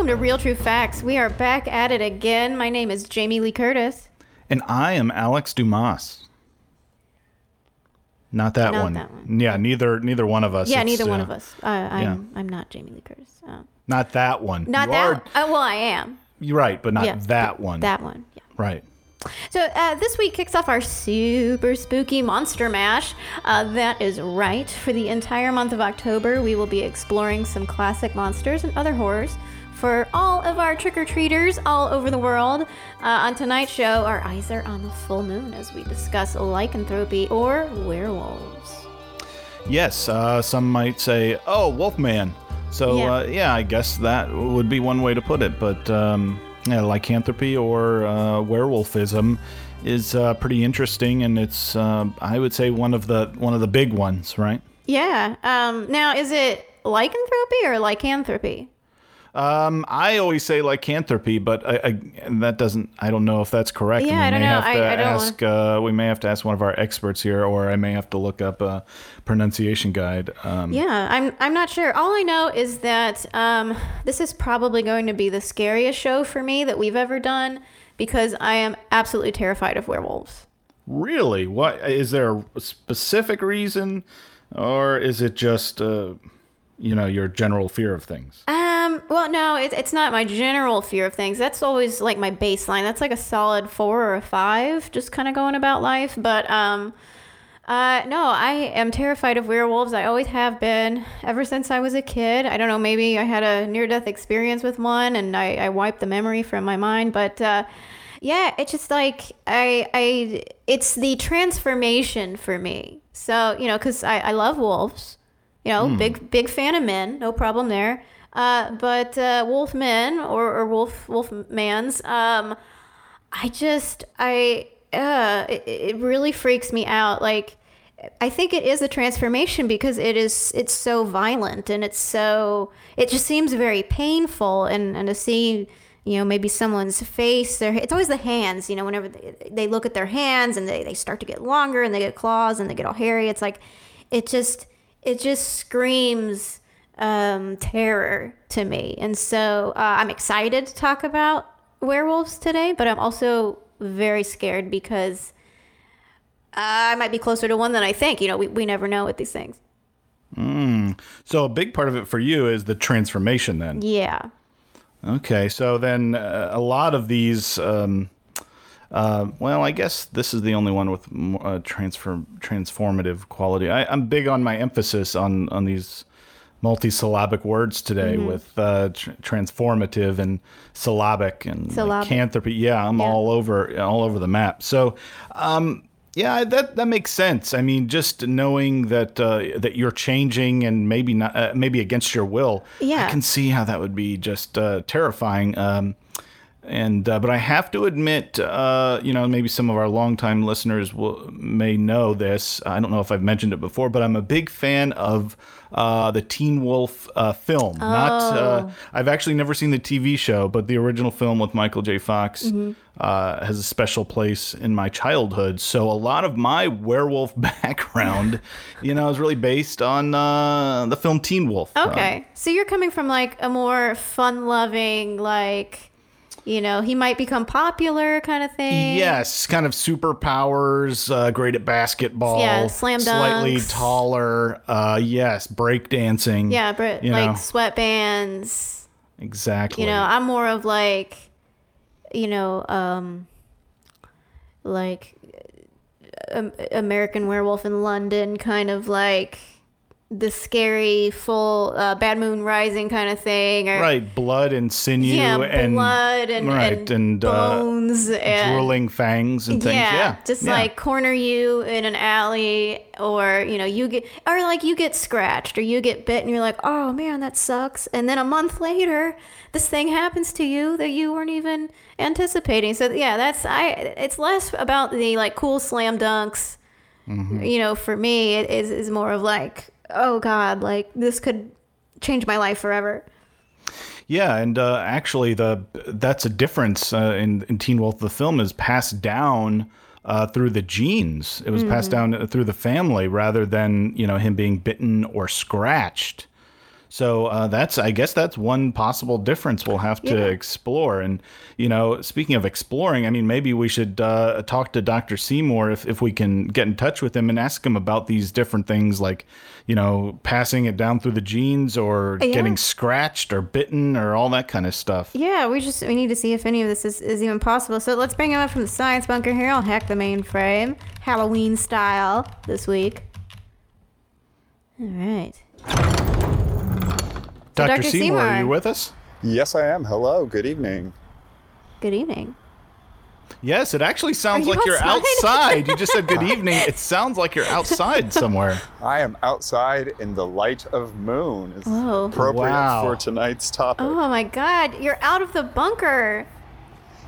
welcome to Real True Facts. We are back at it again. My name is Jamie Lee Curtis. And I am Alex Dumas. Not that, Not one. that one. Yeah, neither neither one of us. Yeah, It's, neither one uh, of us. Uh, I'm yeah. I'm not Jamie Lee Curtis. Uh, Not that one. not you that. Are, one. Uh, well, I am. you're right, but not Yeah, that one. That one. Yeah. Right. So uh, this week kicks off our super spooky monster mash. Uh, that is right. For the entire month of October, we will be exploring some classic monsters and other horrors for all of our trick or treaters all over the world. Uh, on tonight's show, our eyes are on the full moon as we discuss lycanthropy or werewolves. Yes, uh, some might say, "Oh, Wolfman." So Yeah. Uh, yeah, I guess that would be one way to put it. But um, yeah, lycanthropy or uh, werewolfism is uh, pretty interesting, and it's uh, I would say one of the one of the big ones, right? Yeah. Um, now, is it lycanthropy or lycanthropy? Um, I always say lycanthropy, but I, I, that doesn't. I don't know if that's correct. Yeah, we I don't may know. Have to I- I don't ask. Uh, we may have to ask one of our experts here, or I may have to look up a pronunciation guide. Um, Yeah, I'm I'm not sure. All I know is that um, this is probably going to be the scariest show for me that we've ever done because I am absolutely terrified of werewolves. Really? What is there a specific reason, or is it just uh, you know your general fear of things? Um, well, no, it's it's not my general fear of things. That's always like my baseline. That's like a solid four or a five, just kind of going about life. But um, uh, no, I am terrified of werewolves. I always have been ever since I was a kid. I don't know, maybe I had a near death experience with one and I, I wiped the memory from my mind. But uh, yeah, it's just like I I it's the transformation for me. So you know, because I, I love wolves. You know, big big fan of men, no problem there. Uh, but uh, wolf men or, or wolf wolf mans, um, I just I uh, it, it really freaks me out. Like I think it is a transformation because it is it's so violent and it's so it just seems very painful and and to see you know maybe someone's face their it's always the hands you know whenever they, they look at their hands and they, they start to get longer and they get claws and they get all hairy it's like it just it just screams um, terror to me and so uh, i'm excited to talk about werewolves today but i'm also very scared because I might be closer to one than I think. You know, we, we never know with these things. Mm. So a big part of it for you is the transformation. Then, Yeah. okay. So then uh, a lot of these. Um, uh, well, I guess this is the only one with more, uh, transform transformative quality. I, I'm big on my emphasis on on these multisyllabic words today Mm-hmm. with uh, tr- transformative and syllabic and Syllabic. lycanthropy. Yeah, I'm Yeah. all over all over the map. So, um, yeah, that that makes sense. I mean, just knowing that uh, that you're changing and maybe not uh, maybe against your will. Yeah. I can see how that would be just uh, terrifying. Um, and uh, but I have to admit, uh, you know, maybe some of our longtime listeners will may know this. I don't know if I've mentioned it before, but I'm a big fan of uh, the Teen Wolf uh, film. Not, uh, I've actually never seen the TV show, but the original film with Michael J. Fox uh, has a special place in my childhood. So a lot of my werewolf background, you know, is really based on uh, the film Teen Wolf. Okay. so you're coming from like a more fun loving, like, you know, he might become popular kind of thing. Yes, kind of superpowers, uh, great at basketball. Yeah, slam Slightly taller. Uh, yes, breakdancing. Yeah, but like know, sweatbands. exactly. You know, I'm more of like, you know, um, like um, American Werewolf in London, kind of like the scary full uh, Bad Moon Rising kind of thing, or right, blood and sinew yeah, and blood and, right, and, and, uh, bones and drooling fangs and things. yeah, Yeah, just yeah. like corner you in an alley, or you know, you get or like you get scratched or you get bit, and you're like, oh man, that sucks. And then a month later, this thing happens to you that you weren't even anticipating. So yeah, that's I. It's less about the like cool slam dunks. Mm-hmm. You know, for me, it is is more of like, oh god, like this could change my life forever. Yeah, and uh, actually, the that's a difference uh, in in Teen Wolf. The film is passed down uh, through the genes. It was passed down through the family rather than you know him being bitten or scratched. So uh, that's, I guess, that's one possible difference we'll have to Yeah. explore. And you know, speaking of exploring, I mean, maybe we should uh, talk to Dr. Seymour if if we can get in touch with him and ask him about these different things, like you know, passing it down through the genes or Yeah. getting scratched or bitten or all that kind of stuff. Yeah, we just we need to see if any of this is, is even possible. So let's bring him up from the science bunker here. I'll hack the mainframe, Halloween style, this week. All right. Dr. Dr. Seymour, are you with us? Yes, I am. Hello. Good evening. Good evening. Yes, it actually sounds you like you're outside? outside. you just said good evening. It sounds like you're outside somewhere. I am outside in the light of moon. It's Whoa. appropriate Wow. for tonight's topic. Oh my God, you're out of the bunker.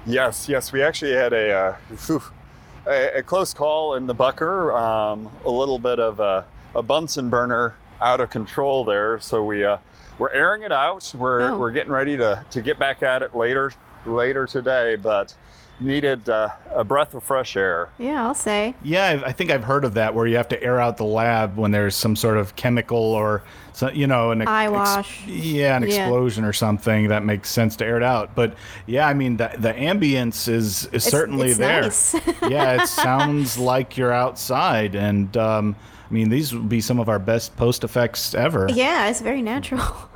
Yes, yes. We actually had a, uh, phew, a, a close call in the bunker. Um, a little bit of a, a Bunsen burner out of control there. So we uh, we're airing it out. We're Oh. we're getting ready to to get back at it later later today, but needed uh, a breath of fresh air. Yeah, I'll say. Yeah, I I think I've heard of that where you have to air out the lab when there's some sort of chemical or, so, you know, an ex- Eye wash. yeah, an Yeah. explosion or something that makes sense to air it out. But yeah, I mean, the, the ambience is, is certainly it's there. nice. yeah, it sounds like you're outside. And um, I mean, these would be some of our best post effects ever. Yeah, it's very natural.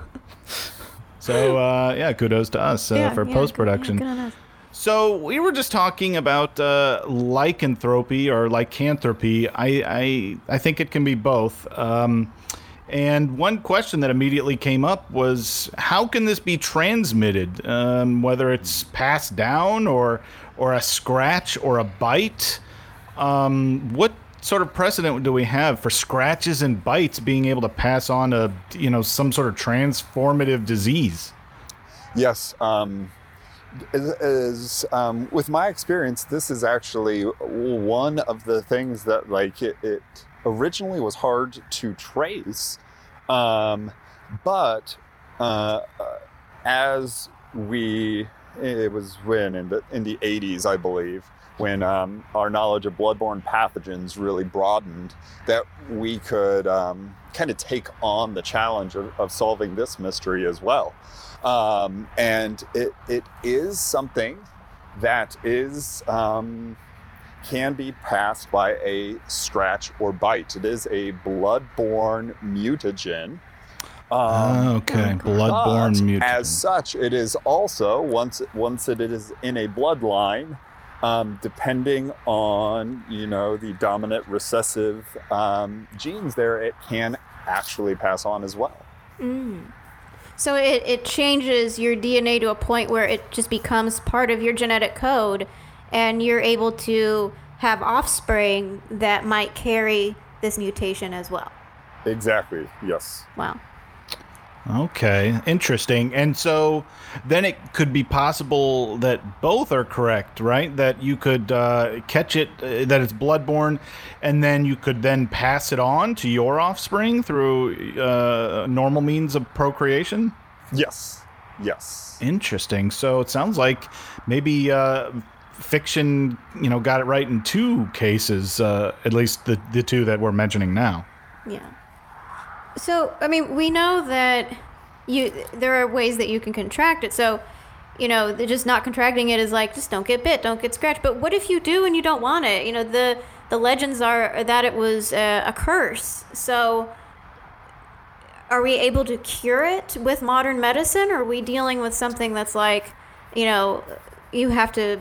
So uh, yeah, kudos to us uh, yeah, for yeah, post production. So we were just talking about uh, lycanthropy or lycanthropy. I, I I think it can be both. Um, and one question that immediately came up was how can this be transmitted? Um, whether it's passed down or or a scratch or a bite. Um, what sort of precedent do we have for scratches and bites being able to pass on a you know some sort of transformative disease? Yes. Um, is, is, um, with my experience, this is actually one of the things that like it, it originally was hard to trace, um, but uh, uh, as we it was when in the in the 80s, I believe, when um, our knowledge of bloodborne pathogens really broadened, that we could um, kind of take on the challenge of, of solving this mystery as well. Um, and it, it is something that is um, can be passed by a scratch or bite. It is a bloodborne mutagen. Um, okay, okay. bloodborne but mutation. As such, it is also once once it is in a bloodline, um, depending on you know the dominant recessive um, genes, there it can actually pass on as well. Mm. So it, it changes your DNA to a point where it just becomes part of your genetic code, and you're able to have offspring that might carry this mutation as well. Exactly. Yes. Wow. Okay, interesting. And so then it could be possible that both are correct, right? That you could uh, catch it, uh, that it's bloodborne, and then you could then pass it on to your offspring through uh, normal means of procreation? Yes. Yes. Interesting. So it sounds like maybe uh, fiction, you know, got it right in two cases, uh, at least the, the two that we're mentioning now. Yeah. So, I mean, we know that you there are ways that you can contract it. So, you know, just not contracting it is like just don't get bit, don't get scratched. But what if you do and you don't want it? You know, the the legends are that it was uh, a curse. So, are we able to cure it with modern medicine, or are we dealing with something that's like, you know, you have to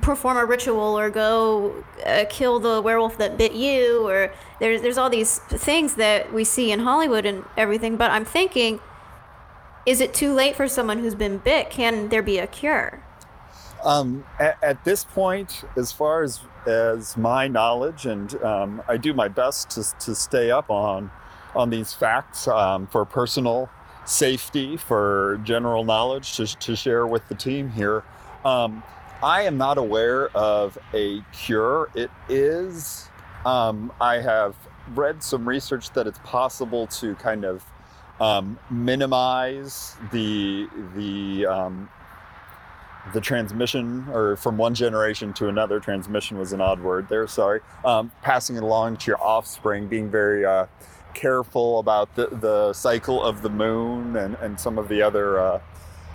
perform a ritual or go uh, kill the werewolf that bit you, or there's there's all these things that we see in Hollywood and everything. But I'm thinking, is it too late for someone who's been bit? Can there be a cure? Um, at, at this point, as far as as my knowledge, and um, I do my best to, to stay up on on these facts um, for personal safety, for general knowledge to, to share with the team here. I am not aware of a cure. It is. Um, I have read some research that it's possible to kind of um, minimize the the um, the transmission or from one generation to another transmission was an odd word there sorry um, passing it along to your offspring being very uh, careful about the, the cycle of the moon and, and some of the other uh,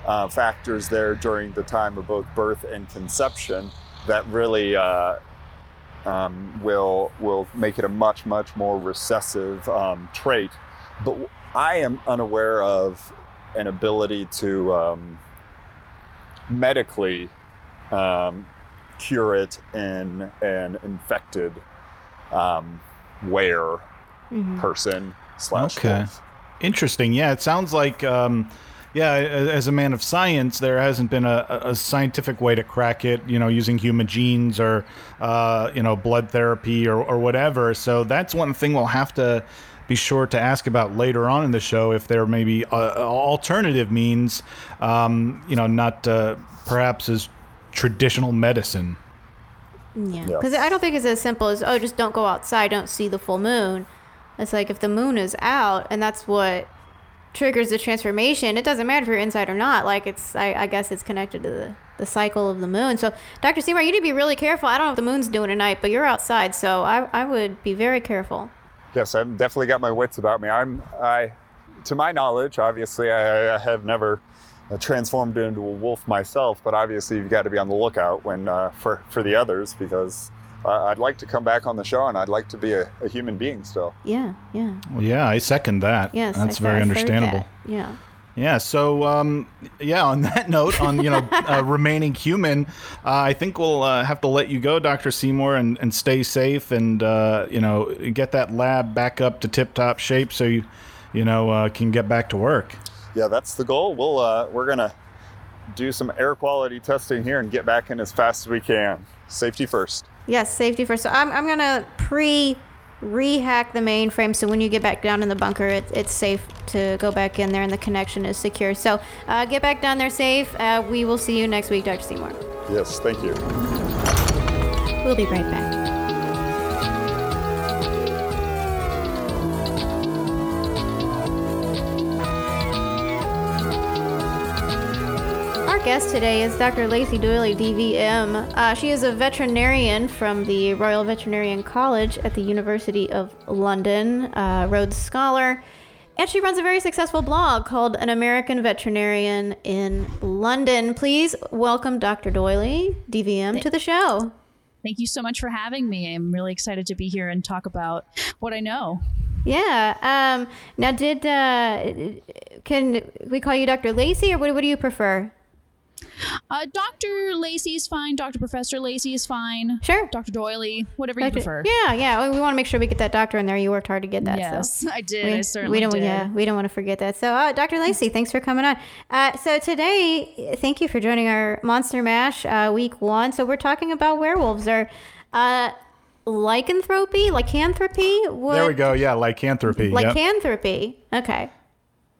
uh, factors there during the time of both birth and conception that really uh, um, will will make it a much much more recessive um, trait. But I am unaware of an ability to um, medically um, cure it in an infected um, were Mhm. person slash Okay. wolf. Interesting. Yeah, it sounds like, um, yeah, as a man of science, there hasn't been a, a scientific way to crack it, you know, using human genes or, uh, you know, blood therapy or, or whatever. So that's one thing we'll have to be sure to ask about later on in the show if there may be uh, alternative means, um, you know, not uh, perhaps as traditional medicine. Yeah, Yeah. because I don't think it's as simple as oh, just don't go outside, don't see the full moon. It's like if the moon is out and that's what triggers the transformation, it doesn't matter if you're inside or not. Like it's, I, I guess it's connected to the, the cycle of the moon. So, Dr. Seymour, you need to be really careful. I don't know what the moon's doing tonight, but you're outside, so I, I would be very careful. Yes, I've definitely got my wits about me. I'm, I, to my knowledge, obviously, I, I have never uh, transformed into a wolf myself, but obviously, you've got to be on the lookout when uh, for for the others because I'd like to come back on the show and I'd like to be a, a human being still. Yeah, yeah, Well, yeah, I second that. yes. that's I- very I've heard understandable. that. Yeah. Yeah. So, um, yeah. On that note, on you know uh, remaining human, uh, I think we'll uh, have to let you go, Doctor Seymour, and, and stay safe, and uh, you know get that lab back up to tip top shape, so you you know uh, can get back to work. Yeah, that's the goal. We'll uh, we're gonna do some air quality testing here and get back in as fast as we can. Safety first. Yes, safety first. So I'm, I'm gonna pre rehack the mainframe so when you get back down in the bunker, it, it's safe to go back in there and the connection is secure. So uh, get back down there safe. Uh, we will see you next week, Dr. Seymour. Yes, thank you. We'll be right back. Our guest today is Dr. Lacey Doyley, DVM. Uh, she is a veterinarian from the Royal Veterinarian College at the University of London, uh, Rhodes Scholar, and she runs a very successful blog called An American Veterinarian in London. Please welcome Dr. Doyley, DVM, to the show. Thank you so much for having me. I'm really excited to be here and talk about what I know. Yeah. Um, now, did uh, can we call you Dr. Lacey, or what, what do you prefer? Uh, Dr. Lacey is fine. Dr. Professor Lacey is fine. Sure. Dr. Doyley, whatever you prefer. Yeah, yeah. We, want to make sure we get that doctor in there. You worked hard to get that. Yes, So. I did. We, I certainly we don't, did. Yeah, we don't want to forget that. So, uh, Dr. Lacey, thanks for coming on. Uh, so today, thank you for joining our Monster Mash uh, week one. So we're talking about werewolves or uh, lycanthropy, lycanthropy. What, There we go. Yeah, lycanthropy. yep. Lycanthropy. Okay,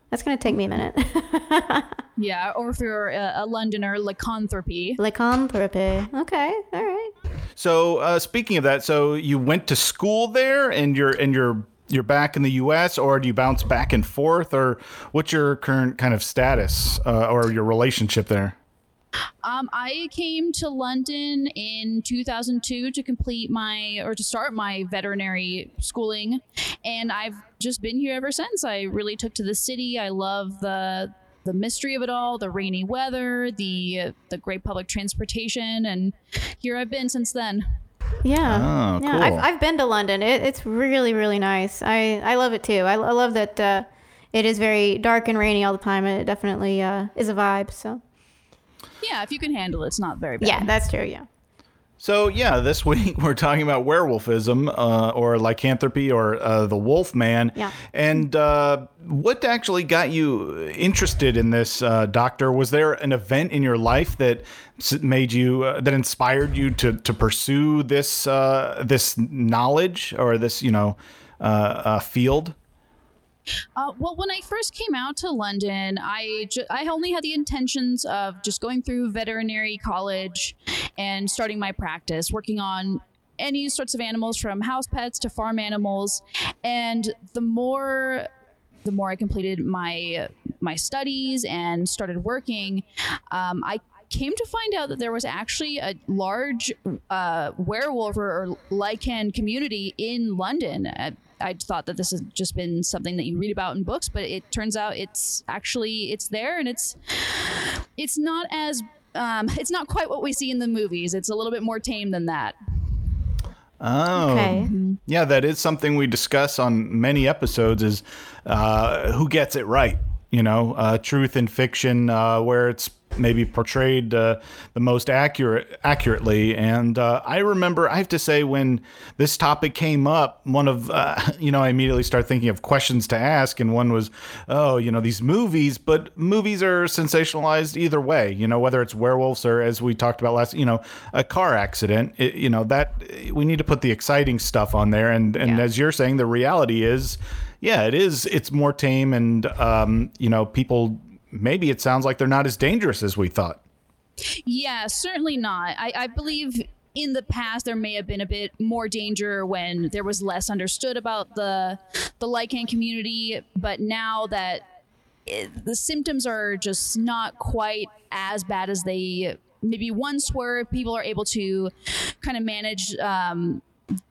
that's gonna take me a minute. Yeah, or if you're a, a Londoner, lycanthropy. lycanthropy. Okay, all right. So uh, speaking of that, so you went to school there, and you're and you're you're back in the U.S., or do you bounce back and forth, or what's your current kind of status uh, or your relationship there? Um, I came to London in 2002 to complete my or to start my veterinary schooling, and I've just been here ever since. I really took to the city. I love the the mystery of it all, the rainy weather, the the great public transportation, and here I've been since then. Yeah. Oh, yeah. I've. I've been to London. It, it's really, really nice. I, I love it too. I, I love that uh, it is very dark and rainy all the time. It definitely uh, is a vibe. So, Yeah, if you can handle it, it's not very bad. yeah, that's true. Yeah. So yeah, this week we're talking about werewolfism, uh, or lycanthropy, or uh, the Wolf Man. Yeah. And uh, what actually got you interested in this, uh, Doctor? Was there an event in your life that made you, uh, that inspired you to to pursue this uh, this knowledge or this, you know, uh, uh, field? Uh, well, when I first came out to London, I ju- I only had the intentions of just going through veterinary college and starting my practice, working on any sorts of animals from house pets to farm animals. And the more the more I completed my my studies and started working, um, I came to find out that there was actually a large uh, werewolf or, Lycan community in London. Uh, I thought that this has just been something that you read about in books, but it turns out it's actually it's there and it's it's not as um, it's not quite what we see in the movies. It's a little bit more tame than that. Oh, Okay. yeah, that is something we discuss on many episodes. Is uh, who gets it right? You know, uh, truth and fiction, uh, where it's maybe portrayed uh, the most accurate accurately. And uh, I remember, I have to say, when this topic came up, one of uh, you know, I immediately started thinking of questions to ask, and one was, oh, you know, these movies, but movies are sensationalized either way. You know, whether it's werewolves or, as we talked about last, you know, a car accident. It, you know, that we need to put the exciting stuff on there. And and Yeah. as you're saying, the reality is, yeah, it is. It's more tame, and um, you know, people. Maybe it sounds like they're not as dangerous as we thought. Yeah, certainly not. I, I believe in the past there may have been a bit more danger when there was less understood about the the Lycan community, but now that it, the symptoms are just not quite as bad as they maybe once were, people are able to kind of manage. Um,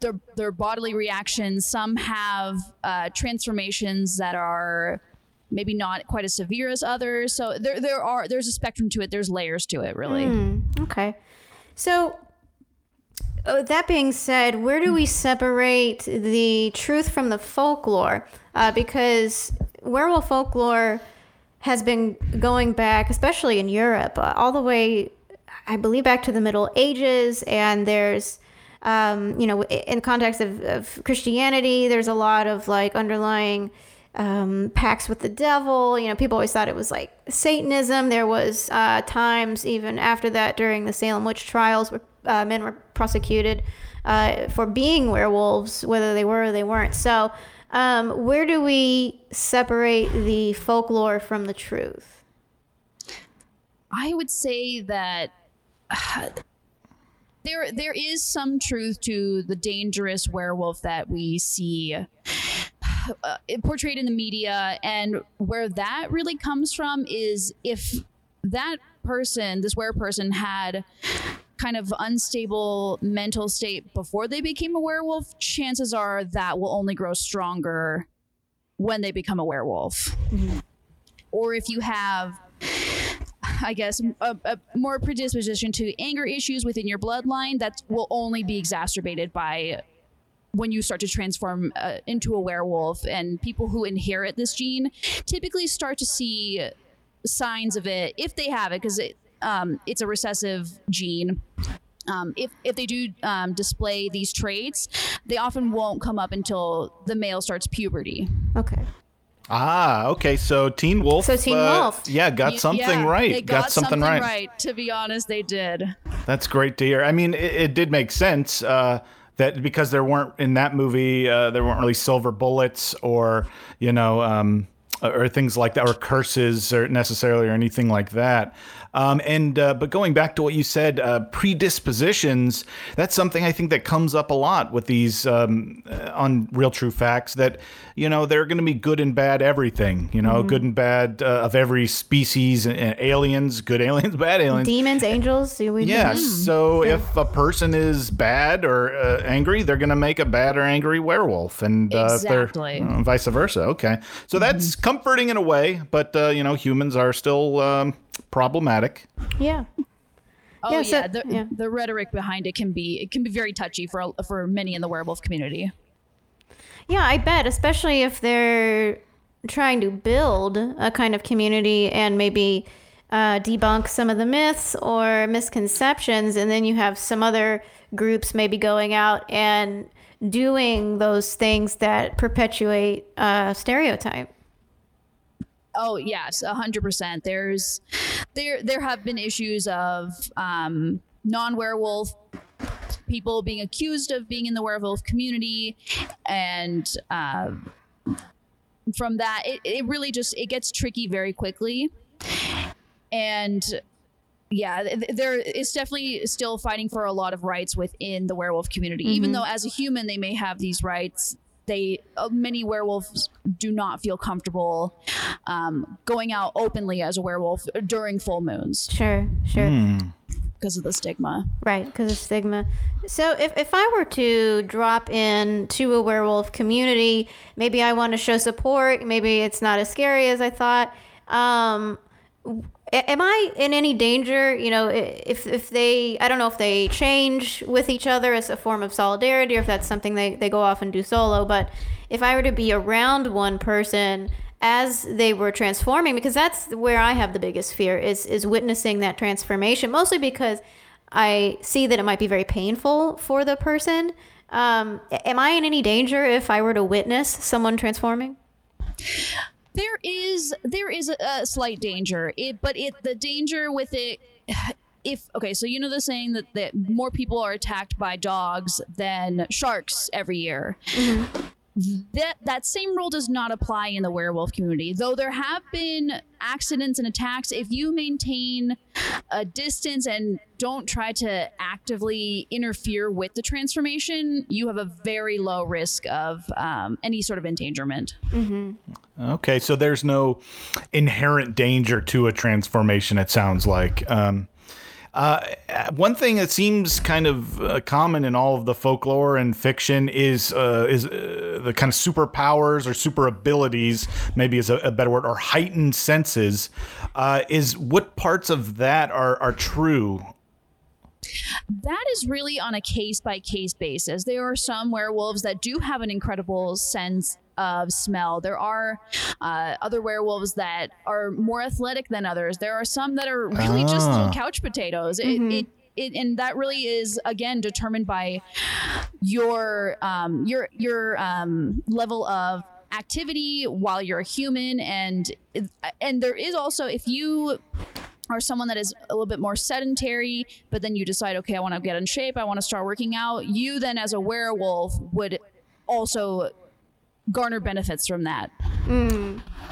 their, their bodily reactions. Some have uh, transformations that are maybe not quite as severe as others. So there there are there's a spectrum to it. There's layers to it, really. Okay. So, uh, that being said, where do we separate the truth from the folklore? Uh, because werewolf folklore has been going back, especially in Europe, uh, all the way, I believe, back to the Middle Ages. And there's, um, you know, in context of, of Christianity, there's a lot of like underlying um, pacts with the devil. You know, people always thought it was like Satanism. There was uh, times even after that during the Salem witch trials where uh, men were prosecuted uh, for being werewolves, whether they were or they weren't. So, um, where do we separate the folklore from the truth? I would say that there there is some truth to the dangerous werewolf that we see uh, portrayed in the media, and where that really comes from is if that person, this were person, had kind of unstable mental state before they became a werewolf, chances are that will only grow stronger when they become a werewolf. Or if you have I guess, a, a more predisposition to anger issues within your bloodline that will only be exacerbated by when you start to transform uh, into a werewolf. And people who inherit this gene typically start to see signs of it if they have it, because it, um, it's a recessive gene. Um, if, if they do um, display these traits, they often won't come up until the male starts puberty. Okay. Ah, okay. So Teen Wolf. So Teen uh, Wolf. Yeah, got something yeah, right. They got, something, right. To be honest, they did. That's great to hear. I mean, it, it did make sense uh, that because there weren't in that movie, uh, there weren't really silver bullets or you know, um, or things like that, or curses, or necessarily, or anything like that. Um, and uh, but going back to what you said, uh, predispositions. That's something I think that comes up a lot with these um, uh, on real true facts. That you know they're going to be good and bad everything. You know, good and bad uh, of every species. and, aliens, good aliens, bad aliens. Demons, angels. Do we Yeah. So if a person is bad or uh, angry, they're going to make a bad or angry werewolf, and uh, Exactly. they're uh, vice versa. Okay. So that's comforting in a way, but uh, you know, humans are still um, problematic. Oh Yeah. yeah, Yeah, the, yeah. the rhetoric behind it can be it can be very touchy for for many in the werewolf community. Yeah, I bet, especially if they're trying to build a kind of community and maybe uh, debunk some of the myths or misconceptions, and then you have some other groups maybe going out and doing those things that perpetuate uh, stereotype. Oh yes, a hundred percent. There's there there have been issues of um, non werewolf people being accused of being in the werewolf community, and uh, from that, it, it really just it gets tricky very quickly, and yeah, th- th- there is definitely still fighting for a lot of rights within the werewolf community. Even though as a human they may have these rights, they uh, many werewolves do not feel comfortable um, going out openly as a werewolf during full moons. Sure, sure. because of the stigma. Right, because of stigma. So if, if I were to drop in to a werewolf community, maybe I want to show support. Maybe it's not as scary as I thought. Um, a- am I in any danger? You know, if if they, I don't know if they change with each other as a form of solidarity, or if that's something they they go off and do solo. But if I were to be around one person as they were transforming, because that's where I have the biggest fear is is witnessing that transformation. Mostly because I see that it might be very painful for the person. Um, am I in any danger if I were to witness someone transforming? There is there is a, a slight danger, it, but it the danger with it. If okay, so you know the saying that, that more people are attacked by dogs than sharks every year. Mm-hmm. That that same rule does not apply in the werewolf community. Though there have been accidents and attacks, if you maintain a distance and don't try to actively interfere with the transformation, you have a very low risk of um, any sort of endangerment. Okay, so there's no inherent danger to a transformation. It sounds like. Um, uh, one thing that seems kind of uh, common in all of the folklore and fiction is uh, is uh, the kind of superpowers or super abilities, maybe is a, a better word, or heightened senses. Uh, is what parts of that are are true? That is really on a case by case basis. There are some werewolves that do have an incredible sense of smell. There are uh, other werewolves that are more athletic than others. There are some that are really just little Ah. couch potatoes. It, it, it, and that really is again determined by your um, your your um, level of activity while you're a human and and there is also if you are someone that is a little bit more sedentary, but then you decide, okay, I want to get in shape, I want to start working out, you then as a werewolf would also garner benefits from that.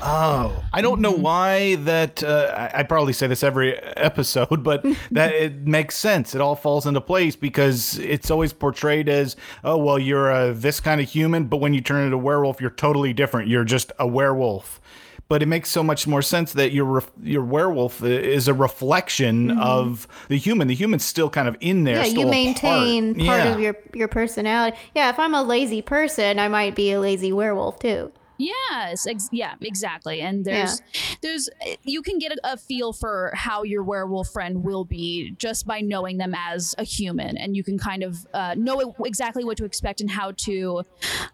Oh, I don't know why that. Uh, I, I probably say this every episode, but that it makes sense. It all falls into place because it's always portrayed as, oh, well, you're a, this kind of human, but when you turn into a werewolf, you're totally different. You're just a werewolf. But it makes so much more sense that your your werewolf is a reflection mm-hmm. of the human. The human's still kind of in there. Yeah, still you maintain part, Yeah. of your your personality. Yeah, if I'm a lazy person, I might be a lazy werewolf too. Yes, ex- yeah, exactly. And there's there's you can get a, a feel for how your werewolf friend will be just by knowing them as a human, and you can kind of uh, know exactly what to expect and how to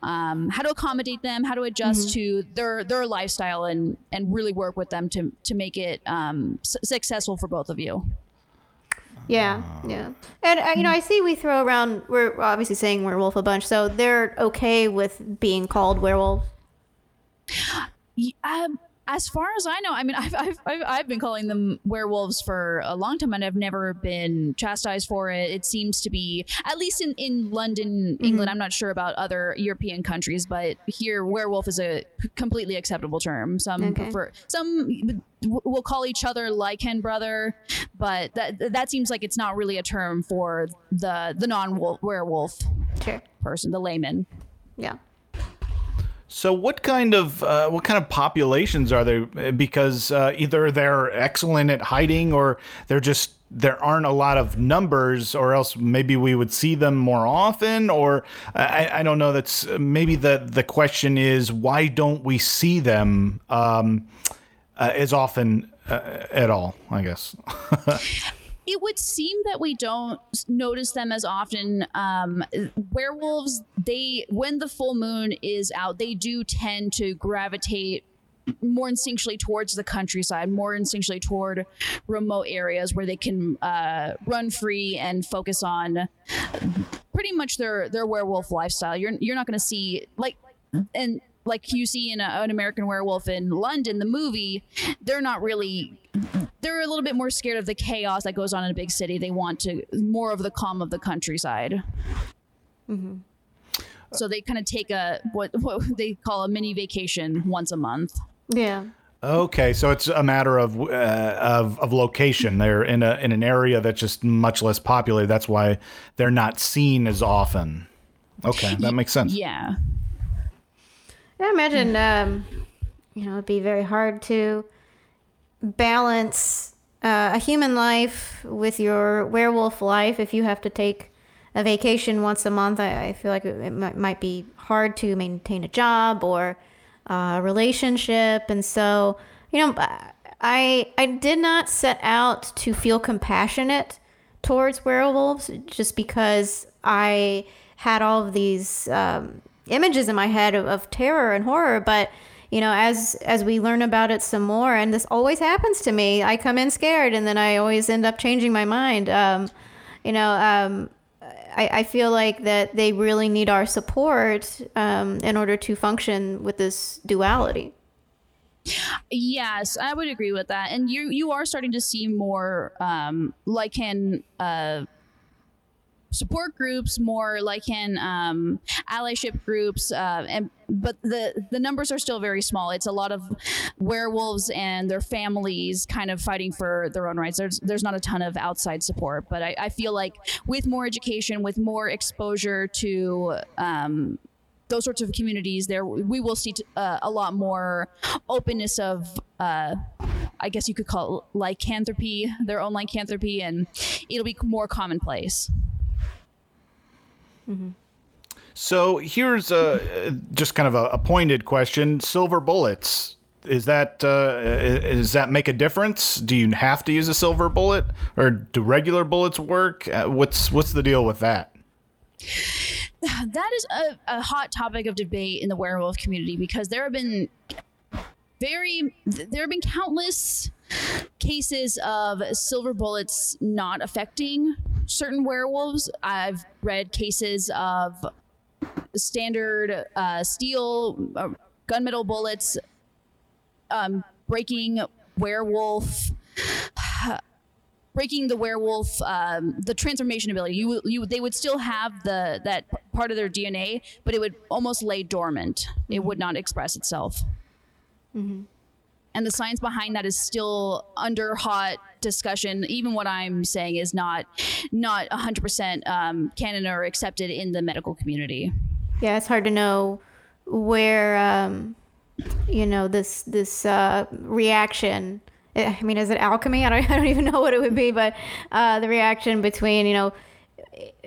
um, how to accommodate them, how to adjust to their their lifestyle, and and really work with them to to make it um, s- successful for both of you. Yeah, yeah. And uh, you know, I see we throw around. We're obviously saying werewolf a bunch, so they're okay with being called werewolf. Um, as far as I know, I mean, I've, I've, I've, I've been calling them werewolves for a long time and I've never been chastised for it. It seems to be, at least in, in London, England, I'm not sure about other European countries, but here, werewolf is a completely acceptable term. Some Okay. prefer, some will call each other Lycan brother, but that, that seems like it's not really a term for the, the non werewolf Sure. person, the layman. Yeah. So, what kind of uh, what kind of populations are they? Because uh, either they're excellent at hiding, or they're just there aren't a lot of numbers, or else maybe we would see them more often. Or I, I don't know. That's maybe the the question is why don't we see them um, uh, as often uh, at all? I guess. it would seem that we don't notice them as often um werewolves they when the full moon is out they do tend to gravitate more instinctually towards the countryside more instinctually toward remote areas where they can uh, run free and focus on pretty much their their werewolf lifestyle. You're you're not going to see like and like you see in a, an American Werewolf in London, the movie, they're not really. They're a little bit more scared of the chaos that goes on in a big city. They want to more of the calm of the countryside. So they kind of take a what what they call a mini vacation once a month. Yeah. Okay, so it's a matter of uh, of of location. They're in a in an area that's just much less populated. That's why they're not seen as often. Okay, that makes sense. Yeah. I imagine, um, you know, it'd be very hard to balance uh, a human life with your werewolf life, if you have to take a vacation once a month, I, I feel like it, it might, might be hard to maintain a job or uh, a relationship. And so, you know, I I did not set out to feel compassionate towards werewolves just because I had all of these um, images in my head of, of terror and horror, but you know, as as we learn about it some more, and this always happens to me. I come in scared, and then I always end up changing my mind. Um, you know, um, I, I feel like that they really need our support um, in order to function with this duality. Yes, I would agree with that. And you you are starting to see more um, Lycan uh, support groups, more Lycan um, allyship groups, uh, and but the the numbers are still very small. It's a lot of werewolves and their families kind of fighting for their own rights. There's there's not a ton of outside support, but I, I feel like with more education, with more exposure to um, those sorts of communities, there we will see t- uh, a lot more openness of. Uh, I guess you could call it lycanthropy, their own lycanthropy, and it'll be more commonplace. So here's a just kind of a, a pointed question: silver bullets. Is that uh, does that make a difference? Do you have to use a silver bullet, or do regular bullets work? Uh, what's what's the deal with that? that is a, a hot topic of debate in the werewolf community because there have been very there have been countless cases of silver bullets not affecting certain werewolves. I've read cases of standard uh, steel uh, gunmetal bullets um, breaking werewolf breaking the werewolf um, the transformation ability. You you they would still have the that part of their dna but it would almost lay dormant. It would not express itself and the science behind that is still under hot discussion even what i'm saying is not not 100% um, canon or accepted in the medical community Yeah, it's hard to know where um, you know this this uh, reaction. eh, I mean, is it alchemy? I don't, I don't even know what it would be, but uh, the reaction between you know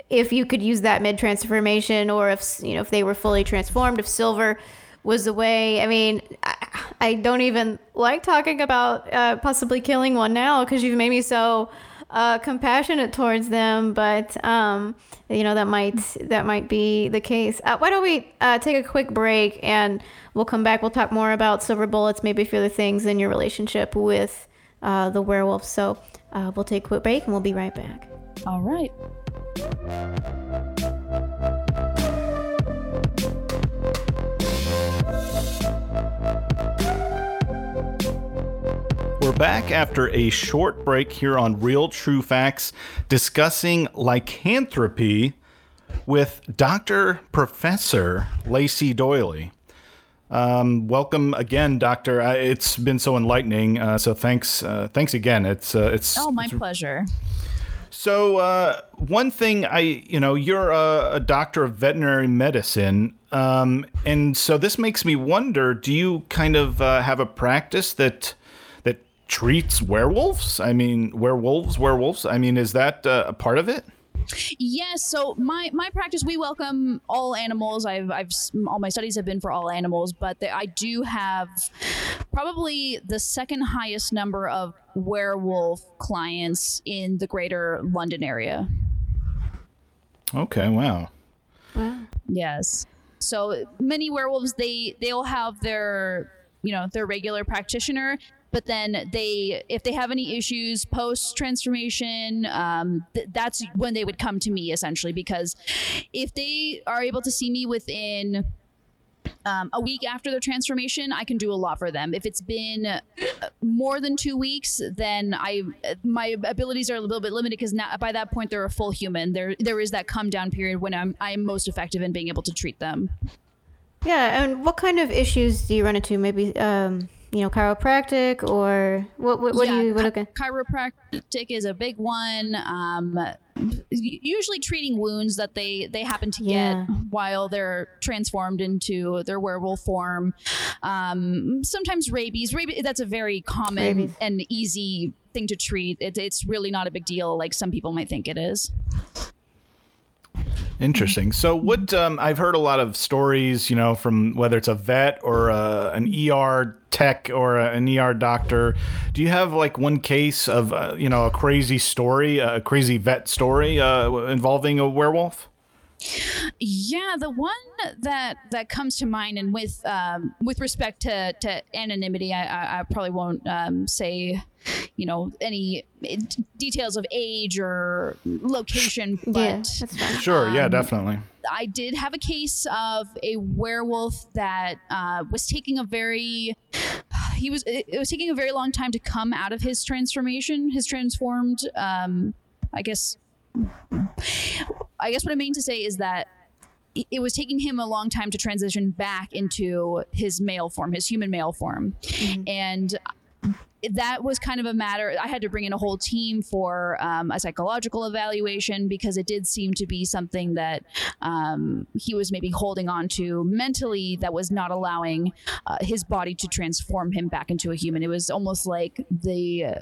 if you could use that mid transformation, or if you know if they were fully transformed, if silver was the way. I mean, I don't even like talking about uh, possibly killing one now because you've made me so uh, compassionate towards them, but um, you know that might that might be the case. Uh, why don't we uh, take a quick break and we'll come back. We'll talk more about silver bullets, maybe a few other things in your relationship with uh, the werewolf. So uh, we'll take a quick break and we'll be right back. all right We're back after a short break here on Real True Facts discussing lycanthropy with Dr. Professor Lacey Doyley. Um, welcome again, Doctor. Uh, it's been so enlightening. Uh, so thanks, uh, thanks again. It's uh, it's oh my pleasure so uh, one thing I, you know, you're a, a doctor of veterinary medicine, um, and so this makes me wonder: Do you kind of uh, have a practice that treats werewolves? I mean, werewolves, werewolves. I mean, is that uh, a part of it? Yes. So my my practice, we welcome all animals. I've I've all my studies have been for all animals, but the, I do have probably the second highest number of werewolf clients in the greater London area. Okay, Wow. wow. Yes. So many werewolves they they'll have their you know their regular practitioner, but then they if they have any issues post transformation, um, th- that's when they would come to me essentially because if they are able to see me within um, a week after their transformation, I can do a lot for them. If it's been uh, more than two weeks, then I my abilities are a little bit limited because by that point they're a full human. There there is that come down period when I'm I'm most effective in being able to treat them. Yeah, and what kind of issues do you run into? Maybe um, you know, chiropractic or what? What, what Yeah, do you? What, okay. chiropractic is a big one. Um, usually treating wounds that they they happen to Yeah. get while they're transformed into their werewolf form. Um, sometimes rabies. Rabies that's a very common Rabies. and easy thing to treat. It, it's really not a big deal like some people might think it is. Interesting. So, what um, I've heard a lot of stories, you know, from whether it's a vet or uh, an ER tech or a, an ER doctor. Do you have like one case of, uh, you know, a crazy story, a crazy vet story uh, involving a werewolf? Yeah, the one that that comes to mind, and with um, with respect to, to anonymity, I, I, I probably won't um, say, you know, any eh, details of age or location. But yeah, that's fine. Sure. yeah, Um, definitely. I did have a case of a werewolf that uh, was taking a very he was it it was taking a very long time to come out of his transformation, his transformed um, I guess I guess what I mean to say is that it- it was taking him a long time to transition back into his male form, his human male form. And that was kind of a matter. I had to bring in a whole team for um, a psychological evaluation because it did seem to be something that um, he was maybe holding on to mentally that was not allowing uh, his body to transform him back into a human. It was almost like the uh,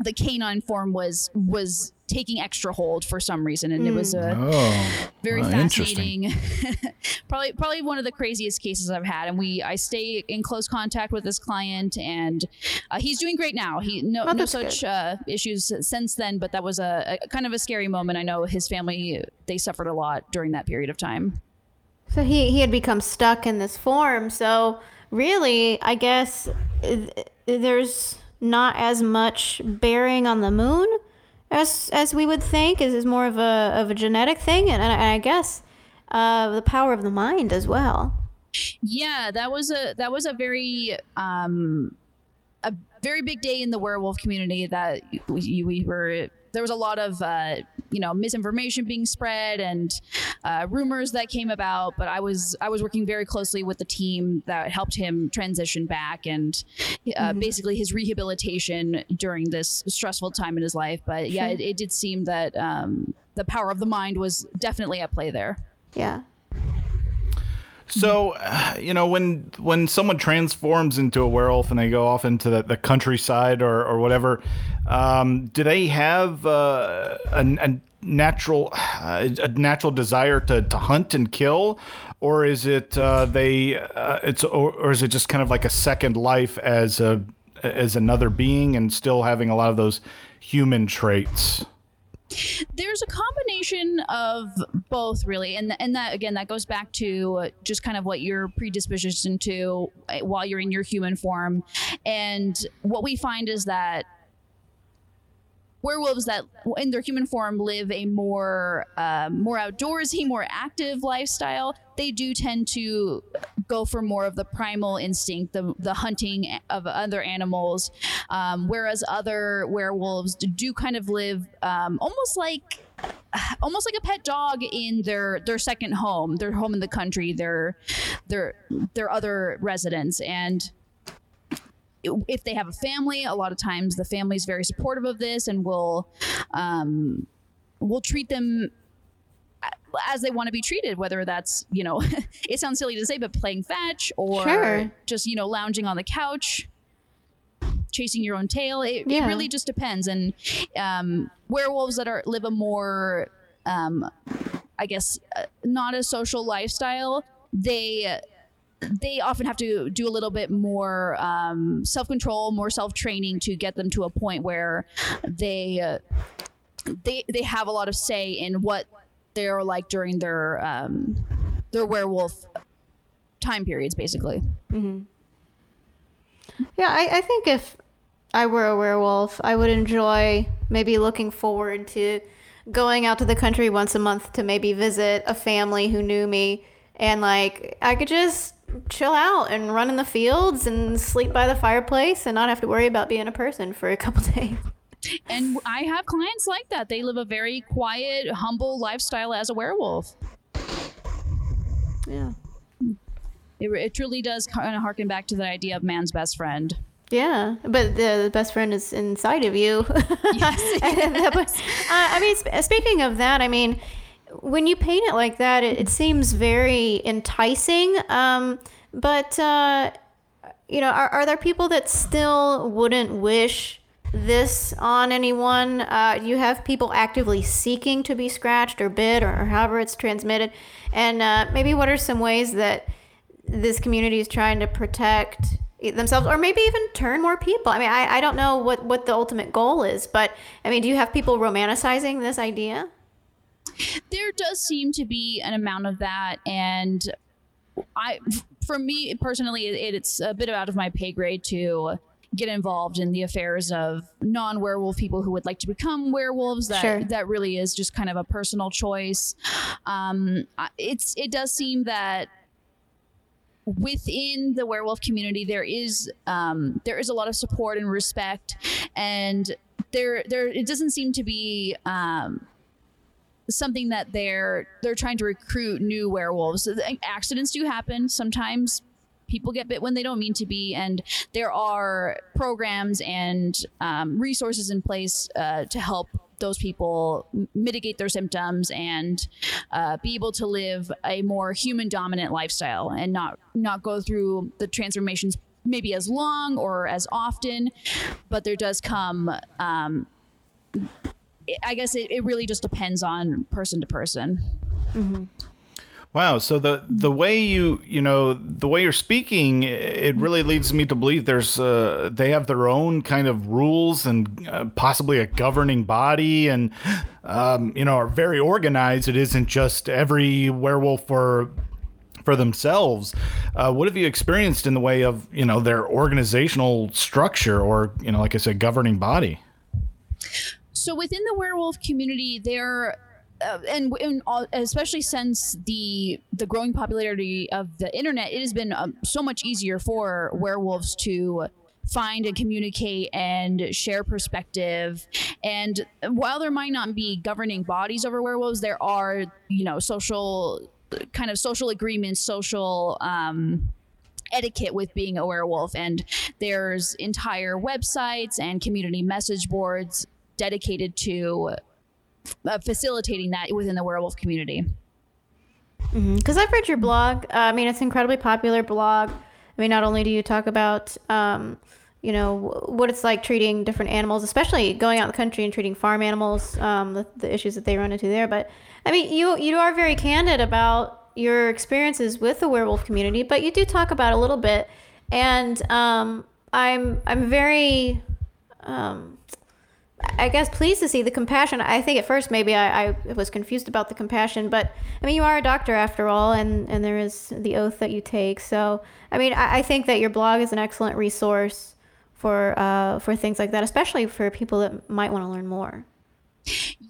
the canine form was was taking extra hold for some reason, and it was a Oh, very uh, fascinating probably probably one of the craziest cases i've had and we i stay in close contact with this client and uh, he's doing great now. He no, Oh, no such uh, issues since then but that was a, a kind of a scary moment. I know his family they suffered a lot during that period of time. So he, he had become stuck in this form. So really, I guess uh, there's not as much bearing on the moon as as we would think. Is is more of a of a genetic thing, and, and I guess uh, the power of the mind as well. yeah that was a that was a very um a very big day in the werewolf community that we, we were there was a lot of uh, you know misinformation being spread and uh, rumors that came about but i was i was working very closely with the team that helped him transition back and uh, basically his rehabilitation during this stressful time in his life. But yeah it, it did seem that um, the power of the mind was definitely at play there. Yeah. So, uh, you know, when when someone transforms into a werewolf and they go off into the, the countryside or, or whatever, um, do they have uh, a, a natural uh, a natural desire to, to hunt and kill, or is it uh, they uh, it's or, or is it just kind of like a second life as a as another being and still having a lot of those human traits? there's a combination of both really. And and that again that goes back to just kind of what you're predisposition to uh, while you're in your human form. And what we find is that werewolves that in their human form live a more um, more outdoorsy more active lifestyle they do tend to go for more of the primal instinct the, the hunting of other animals um, whereas other werewolves do kind of live um, almost like almost like a pet dog in their their second home their home in the country their their their other residence. And if they have a family, a lot of times the family is very supportive of this and will um, will treat them as they want to be treated. Whether that's you know, it sounds silly to say, but playing fetch or Sure. just you know lounging on the couch, chasing your own tail. It, it really just depends. And um, werewolves that are live a more, um, I guess, uh, not a social lifestyle. They they often have to do a little bit more um, self control, more self training to get them to a point where they uh, they they have a lot of say in what they're like during their um, their werewolf time periods, basically. Yeah, I, I think if I were a werewolf, I would enjoy maybe looking forward to going out to the country once a month to maybe visit a family who knew me and like I could just chill out and run in the fields and sleep by the fireplace and not have to worry about being a person for a couple days. And I have clients like that. They live a very quiet, humble lifestyle as a werewolf. Yeah. It, it truly does kind of harken back to the idea of man's best friend. Yeah, but the, the best friend is inside of you. Yes. Was- uh, I mean, sp- speaking of that, I mean, when you paint it like that, it, it seems very enticing. Um, but uh, you know, are, are there people that still wouldn't wish this on anyone? Uh, you have people actively seeking to be scratched or bit or, or however it's transmitted? And uh, maybe what are some ways that this community is trying to protect themselves or maybe even turn more people? I mean, I, I don't know what, what the ultimate goal is, but I mean, do you have people romanticizing this idea? There does seem to be an amount of that and i for me personally it, it's a bit out of my pay grade to get involved in the affairs of non-werewolf people who would like to become werewolves that Sure. that really is just kind of a personal choice um it's it does seem that within the werewolf community there is um, there is a lot of support and respect and there there it doesn't seem to be um, something that they're they're trying to recruit new werewolves. Accidents do happen. Sometimes people get bit when they don't mean to be and there are programs and um, resources in place uh, to help those people mitigate their symptoms and uh, be able to live a more human dominant lifestyle and not not go through the transformations maybe as long or as often but there does come um, I guess it, it really just depends on person to person. Wow. So the the way you you know the way you're speaking, it really leads me to believe there's uh, they have their own kind of rules and uh, possibly a governing body and um, you know are very organized. It isn't just every werewolf for for themselves. Uh, what have you experienced in the way of you know their organizational structure or you know like I said governing body? So within the werewolf community, there. Uh, and, and all, especially since the the growing popularity of the internet, it has been um, so much easier for werewolves to find and communicate and share perspective. And while there might not be governing bodies over werewolves, there are you know social kind of social agreements, social. Um, etiquette with being a werewolf and there's entire websites and community message boards dedicated to uh, facilitating that within the werewolf community Because I've read your blog. Uh, I mean, it's an incredibly popular blog. I mean, not only do you talk about, um, you know, wh- what it's like treating different animals, especially going out in the country and treating farm animals, um, the, the issues that they run into there. But I mean, you you are very candid about your experiences with the werewolf community, but you do talk about a little bit, and um, I'm I'm very um, I guess pleased to see the compassion. I think at first maybe I, I was confused about the compassion, but I mean you are a doctor after all, and and there is the oath that you take. So I mean I, I think that your blog is an excellent resource for uh, for things like that, especially for people that might want to learn more.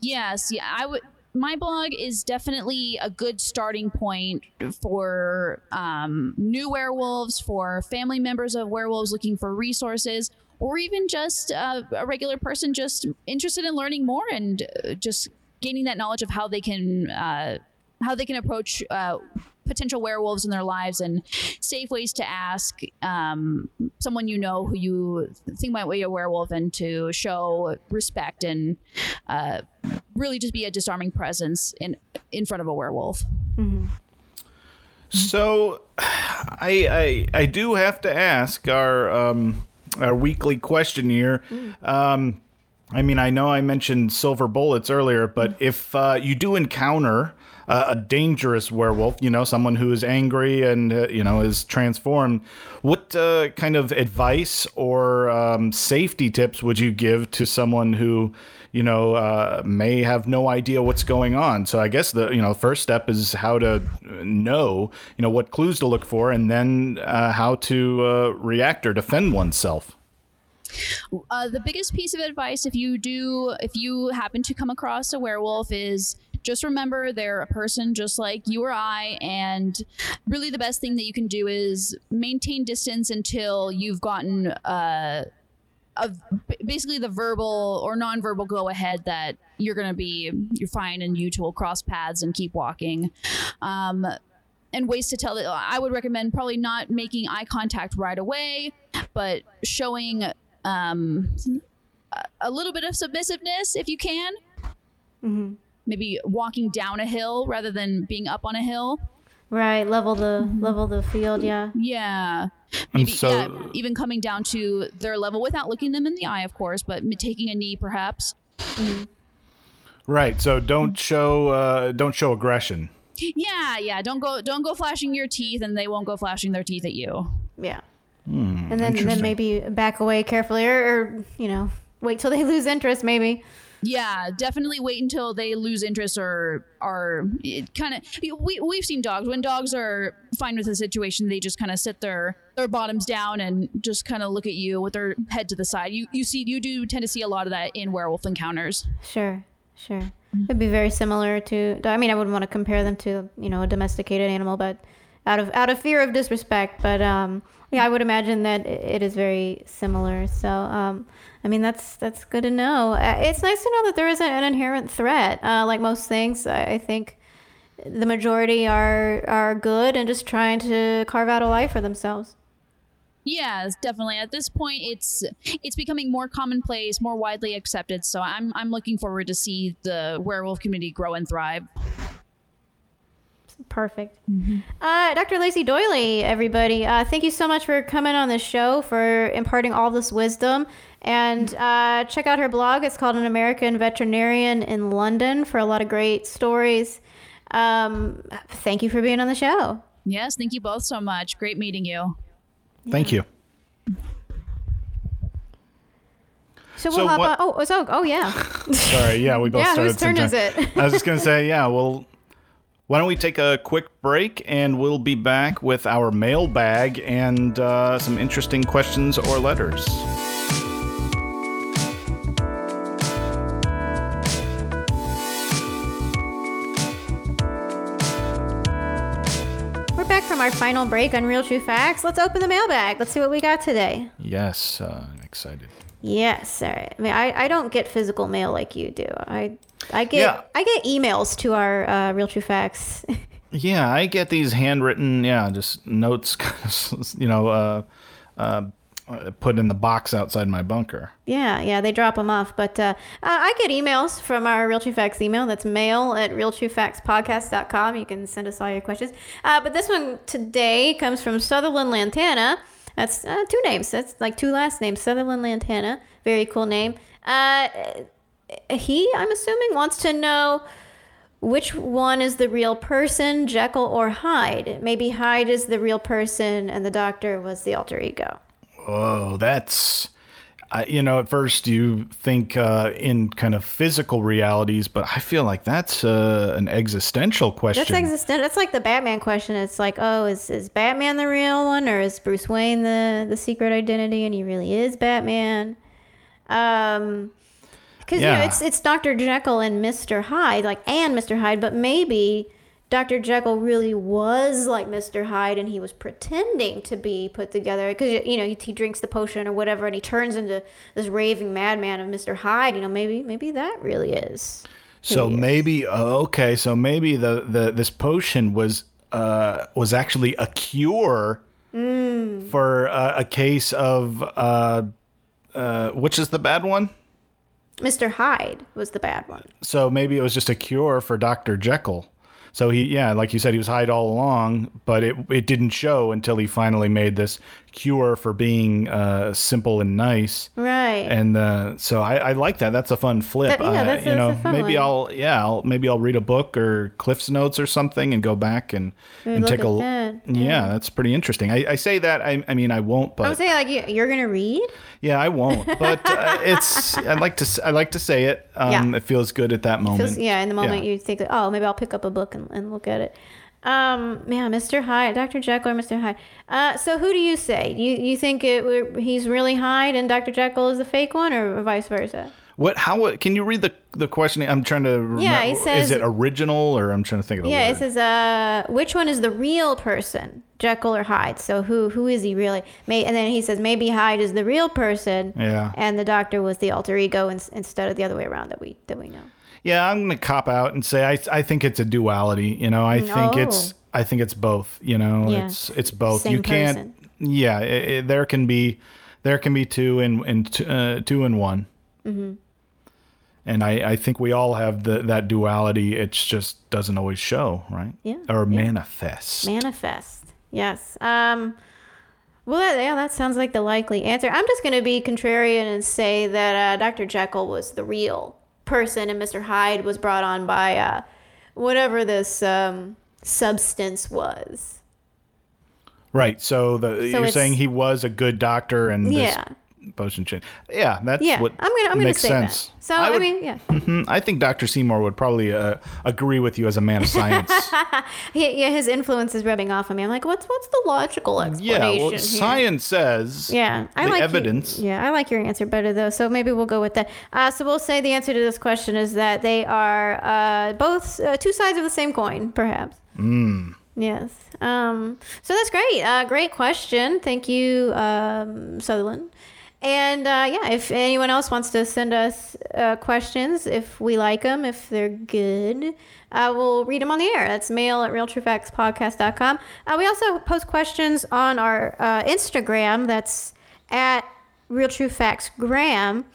yes yeah i would my blog is definitely a good starting point for um, new werewolves for family members of werewolves looking for resources or even just uh, a regular person just interested in learning more and uh, just gaining that knowledge of how they can uh, how they can approach uh, potential werewolves in their lives and safe ways to ask um, someone you know who you think might be a werewolf and to show respect and uh, really just be a disarming presence in in front of a werewolf. So, I, I I do have to ask our um, our weekly question here. Um, I mean, I know I mentioned silver bullets earlier, but if uh, you do encounter uh, a dangerous werewolf, you know, someone who is angry and uh, you know is transformed, what uh, kind of advice or um, safety tips would you give to someone who? You know, uh, may have no idea what's going on. So I guess the you know first step is how to know you know what clues to look for, and then uh, how to uh, react or defend oneself. Uh, the biggest piece of advice if you do if you happen to come across a werewolf is just remember they're a person just like you or I and really the best thing that you can do is maintain distance until you've gotten uh of basically the verbal or nonverbal go ahead that you're going to be you're fine and you two will cross paths and keep walking um and ways to tell it. I would recommend probably not making eye contact right away, but showing um, a- a little bit of submissiveness if you can. Mm-hmm. Maybe walking down a hill rather than being up on a hill. Right, level the level the field. Yeah. Yeah. And Maybe, so- yeah, even coming down to their level without looking them in the eye, of course, but taking a knee perhaps. Right. So don't show uh, don't show aggression. Yeah, yeah. Don't go don't go flashing your teeth and they won't go flashing their teeth at you. Yeah. and then then maybe back away carefully, or, or you know, wait till they lose interest. Maybe. Yeah, definitely wait until they lose interest or are kind of. We we've seen dogs when dogs are fine with the situation, they just kind of sit their their bottoms down and just kind of look at you with their head to the side. You you see you do tend to see a lot of that in werewolf encounters. Sure. Sure. It'd be very similar to. I mean, I wouldn't want to compare them to you know a domesticated animal, but out of out of fear of disrespect. But um, yeah, I would imagine that it is very similar. So um, I mean, that's that's good to know. Uh, It's nice to know that there isn't an inherent threat. Uh, like most things, I, think the majority are are good and just trying to carve out a life for themselves. Yeah, definitely. At this point, it's it's becoming more commonplace, more widely accepted. So I'm I'm looking forward to see the werewolf community grow and thrive. Perfect. Uh, Dr. Lacey Doyley, everybody, uh, thank you so much for coming on the show, for imparting all this wisdom. And uh, check out her blog. It's called An American Veterinarian in London for a lot of great stories. Um, thank you for being on the show. Yes, thank you both so much. Great meeting you. Thank you. So we'll So hop what- on. Oh, so, oh, yeah. Sorry. Yeah, we both Yeah, started. whose turn is it? I was just gonna say, yeah. Well, why don't we take a quick break and we'll be back with our mailbag and uh, some interesting questions or letters. We're back from our final break on Real True Facts. Let's open the mailbag. Let's see what we got today. Yes, uh, I'm excited. Yes, all right. I mean, I, I don't get physical mail like you do. I I get Yeah. I get emails to our uh, Real True Facts. Yeah, I get these handwritten, yeah, just notes, you know, uh, uh, put in the box outside my bunker. yeah, yeah, they drop them off. But uh, uh, I get emails from our Real True Facts email. That's mail at realtruefactspodcast.com. You can send us all your questions. Uh, but this one today comes from Sutherland Lantana. That's uh, two names. That's like two last names. Sutherland Lantana. Very cool name. Uh, he, I'm assuming, wants to know which one is the real person, Jekyll or Hyde? Maybe Hyde is the real person and the doctor was the alter ego. Oh, that's, I you know, at first you think uh, in kind of physical realities, but I feel like that's uh, an existential question. That's existent. That's like the Batman question. It's like, oh, is, is Batman the real one, or is Bruce Wayne the the secret identity, and he really is Batman? Um, because you know it's it's Doctor Jekyll and Mister Hyde, like and Mister Hyde, but maybe Doctor Jekyll really was like Mister Hyde, and he was pretending to be put together because you know he, he drinks the potion or whatever, and he turns into this raving madman of Mister Hyde. You know, maybe maybe that really is. So maybe oh, okay, so maybe the, the this potion was uh was actually a cure Mm. for uh, a case of uh uh which is the bad one? Mister Hyde was the bad one. So maybe it was just a cure for Dr. Jekyll. So he yeah, like you said he was Hyde all along, but it it didn't show until he finally made this cure for being uh simple and nice. Right. And uh, so I, I like that. That's a fun flip. That- yeah, I- that's- you that's know, a fun maybe one. I'll yeah, I'll maybe I'll read a book or Cliff's Notes or something and go back and and take a that, yeah. that's pretty interesting. I, I say that I, I mean I won't, But I'm saying like you, you're gonna read. yeah, I won't. But uh, it's I like to I like to say it. Um, Yeah. It feels good at that moment. Feels, yeah, in the moment Yeah. you think, oh, maybe I'll pick up a book and, and look at it. Um, yeah, Mr. Hyde, Dr. Jekyll or Mr. Hyde. Uh, so who do you say? You you think it he's really Hyde and Dr. Jekyll is the fake one, or vice versa? What? How? Can you read the the question? I'm trying to. Remember. Yeah, he Is it original or I'm trying to think of the Yeah, word. it says, uh, which one is the real person, Jekyll or Hyde? So who who is he really? May, and then he says maybe Hyde is the real person, Yeah. and the doctor was the alter ego in, instead of the other way around that we that we know. Yeah, I'm gonna cop out and say I I think it's a duality. You know, I think it's Oh. I think it's both. You know, Yeah. it's it's both. Same you can't. person. Yeah, it, it- there can be there can be two and and t- uh, two and one. Mm-hmm. And I, I think we all have the, that duality. It just doesn't always show, right? Yeah, Or yeah. manifest. Manifest. Yes. Um, well, that, yeah, that sounds like the likely answer. I'm just going to be contrarian and say that uh, Dr. Jekyll was the real person and Mr. Hyde was brought on by uh, whatever this um, substance was. Right. So the you're saying he was a good doctor and Yeah. Potion change. Yeah, that's Yeah, what I'm gonna I'm gonna makes say sense. that. So I, would- mean, yeah, Mhm, I think Dr. Seymour would probably uh, agree with you as a man of science. he, yeah, his influence is rubbing off on me. I'm like, what's what's the logical explanation? yeah, well, here? science says Yeah, I the like evidence. yeah, I like your answer better though. So maybe we'll go with that. Uh, so we'll say the answer to this question is that they are uh, both uh, two sides of the same coin, perhaps. Mm. Yes. Um, so that's great. Uh, great question. Thank you, um, Sutherland. And uh, yeah, if anyone else wants to send us uh, questions, if we like them, if they're good, uh, we'll read them on the air. That's mail at realtruefactspodcast.com. Uh, we also post questions on our uh, Instagram. That's at Real Facts Graham.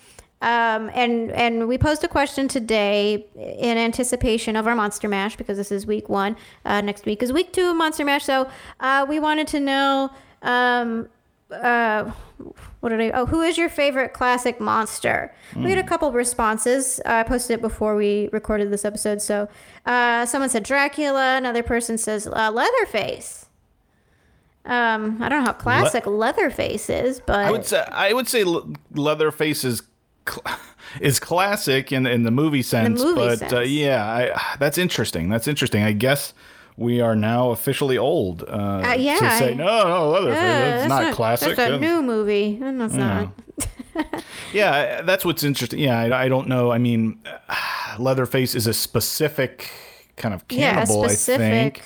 Um, and and we posed a question today in anticipation of our Monster Mash because this is week one. Uh, next week is week two of Monster Mash. So uh, we wanted to know um, uh, what did I? Oh, who is your favorite classic monster? We had a couple responses. I posted it before we recorded this episode. So uh, someone said Dracula. Another person says uh, Leatherface. Um, I don't know how classic Leatherface is, but I would say I would say Le- Leatherface is cl- is classic in in the movie sense, movie but Uh, sense. yeah, I, that's interesting. That's interesting. I guess we are now officially old. Uh, yeah, to say no, no, Leatherface, Yeah, it's not, classic. That's a Yeah. new movie. And That's not. Yeah, that's what's interesting. Yeah, I, I don't know. I mean, Leatherface is a specific kind of Yeah, cannibal, I specific. think.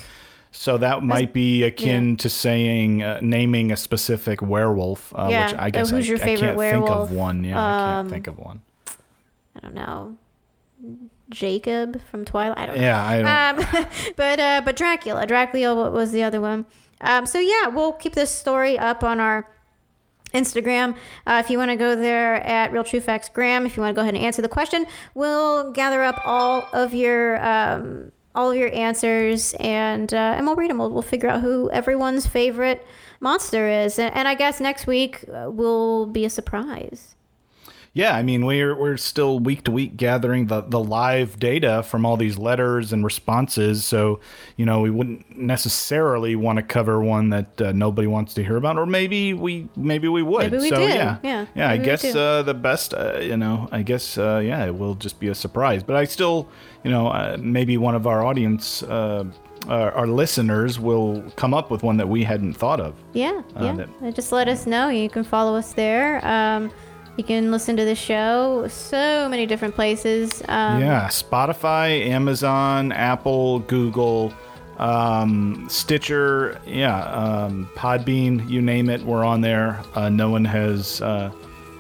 So that might be akin to saying uh, naming a specific werewolf, uh, Yeah, which I uh, guess who's I, your I can't werewolf? think of one. Yeah, I Um, can't think of one. I don't know. Jacob from Twilight. I don't know. Yeah, I don't. Um, but uh, but Dracula, Dracula wa- was the other one. Um, so yeah, we'll keep this story up on our Instagram. Uh, if you want to go there at Real True Facts Graham, if you want to go ahead and answer the question, we'll gather up all of your um, all of your answers and uh, and we'll read them. We'll, we'll figure out who everyone's favorite monster is, and, and I guess next week uh, will be a surprise. Yeah, I mean we're we're still week to week gathering the the live data from all these letters and responses. So you know we wouldn't necessarily want to cover one that uh, nobody wants to hear about, or maybe we maybe we would. Maybe we so do. yeah, Yeah, yeah. I guess uh, the best, uh, you know, I guess uh, yeah, it will just be a surprise. But I still, you know, uh, maybe one of our audience. Uh, our, our listeners will come up with one that we hadn't thought of. Yeah, Uh, yeah. that- Just let us know. You can follow us there. Um, you can listen to the show so many different places. Um, Yeah, Spotify, Amazon, Apple, Google, um, Stitcher, yeah, um, Podbean, you name it, we're on there. Uh, no one has uh,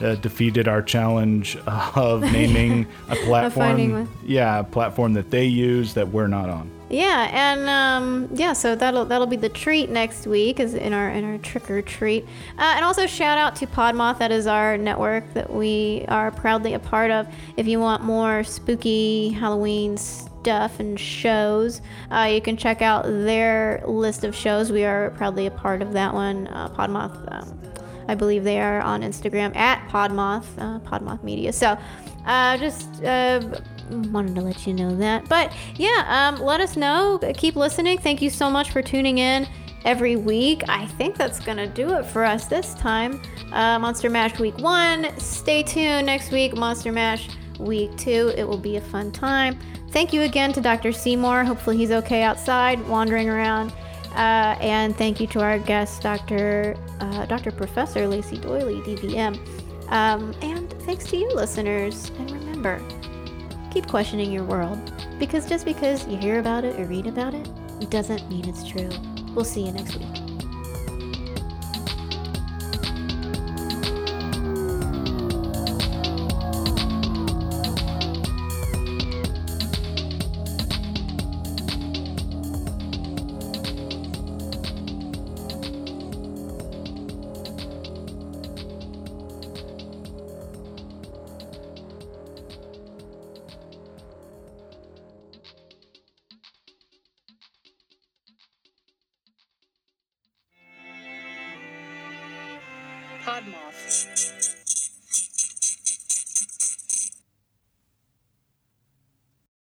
uh, defeated our challenge of naming a platform. Yeah, a platform that they use that we're not on. Yeah, and um, yeah, so that'll that'll be the treat next week, is in our in our trick or treat, uh, and also shout out to Podmoth. That is our network that we are proudly a part of. If you want more spooky Halloween stuff and shows, uh, you can check out their list of shows. We are proudly a part of that one. Uh, Podmoth. Um, I believe they are on Instagram at Podmoth, uh, Podmoth Media. So, uh, just uh, wanted to let you know that. But yeah, um, let us know. Keep listening. Thank you so much for tuning in every week. I think that's gonna do it for us this time. Uh, Monster Mash Week One. Stay tuned next week. Monster Mash Week Two. It will be a fun time. Thank you again to Dr. Seymour. Hopefully he's okay outside, wandering around. Uh, and thank you to our guest, Dr. Uh, Dr. Professor Lacey Doyley, DVM. Um, and thanks to you, listeners. And remember, keep questioning your world. Because just because you hear about it or read about it, doesn't mean it's true. We'll see you next week.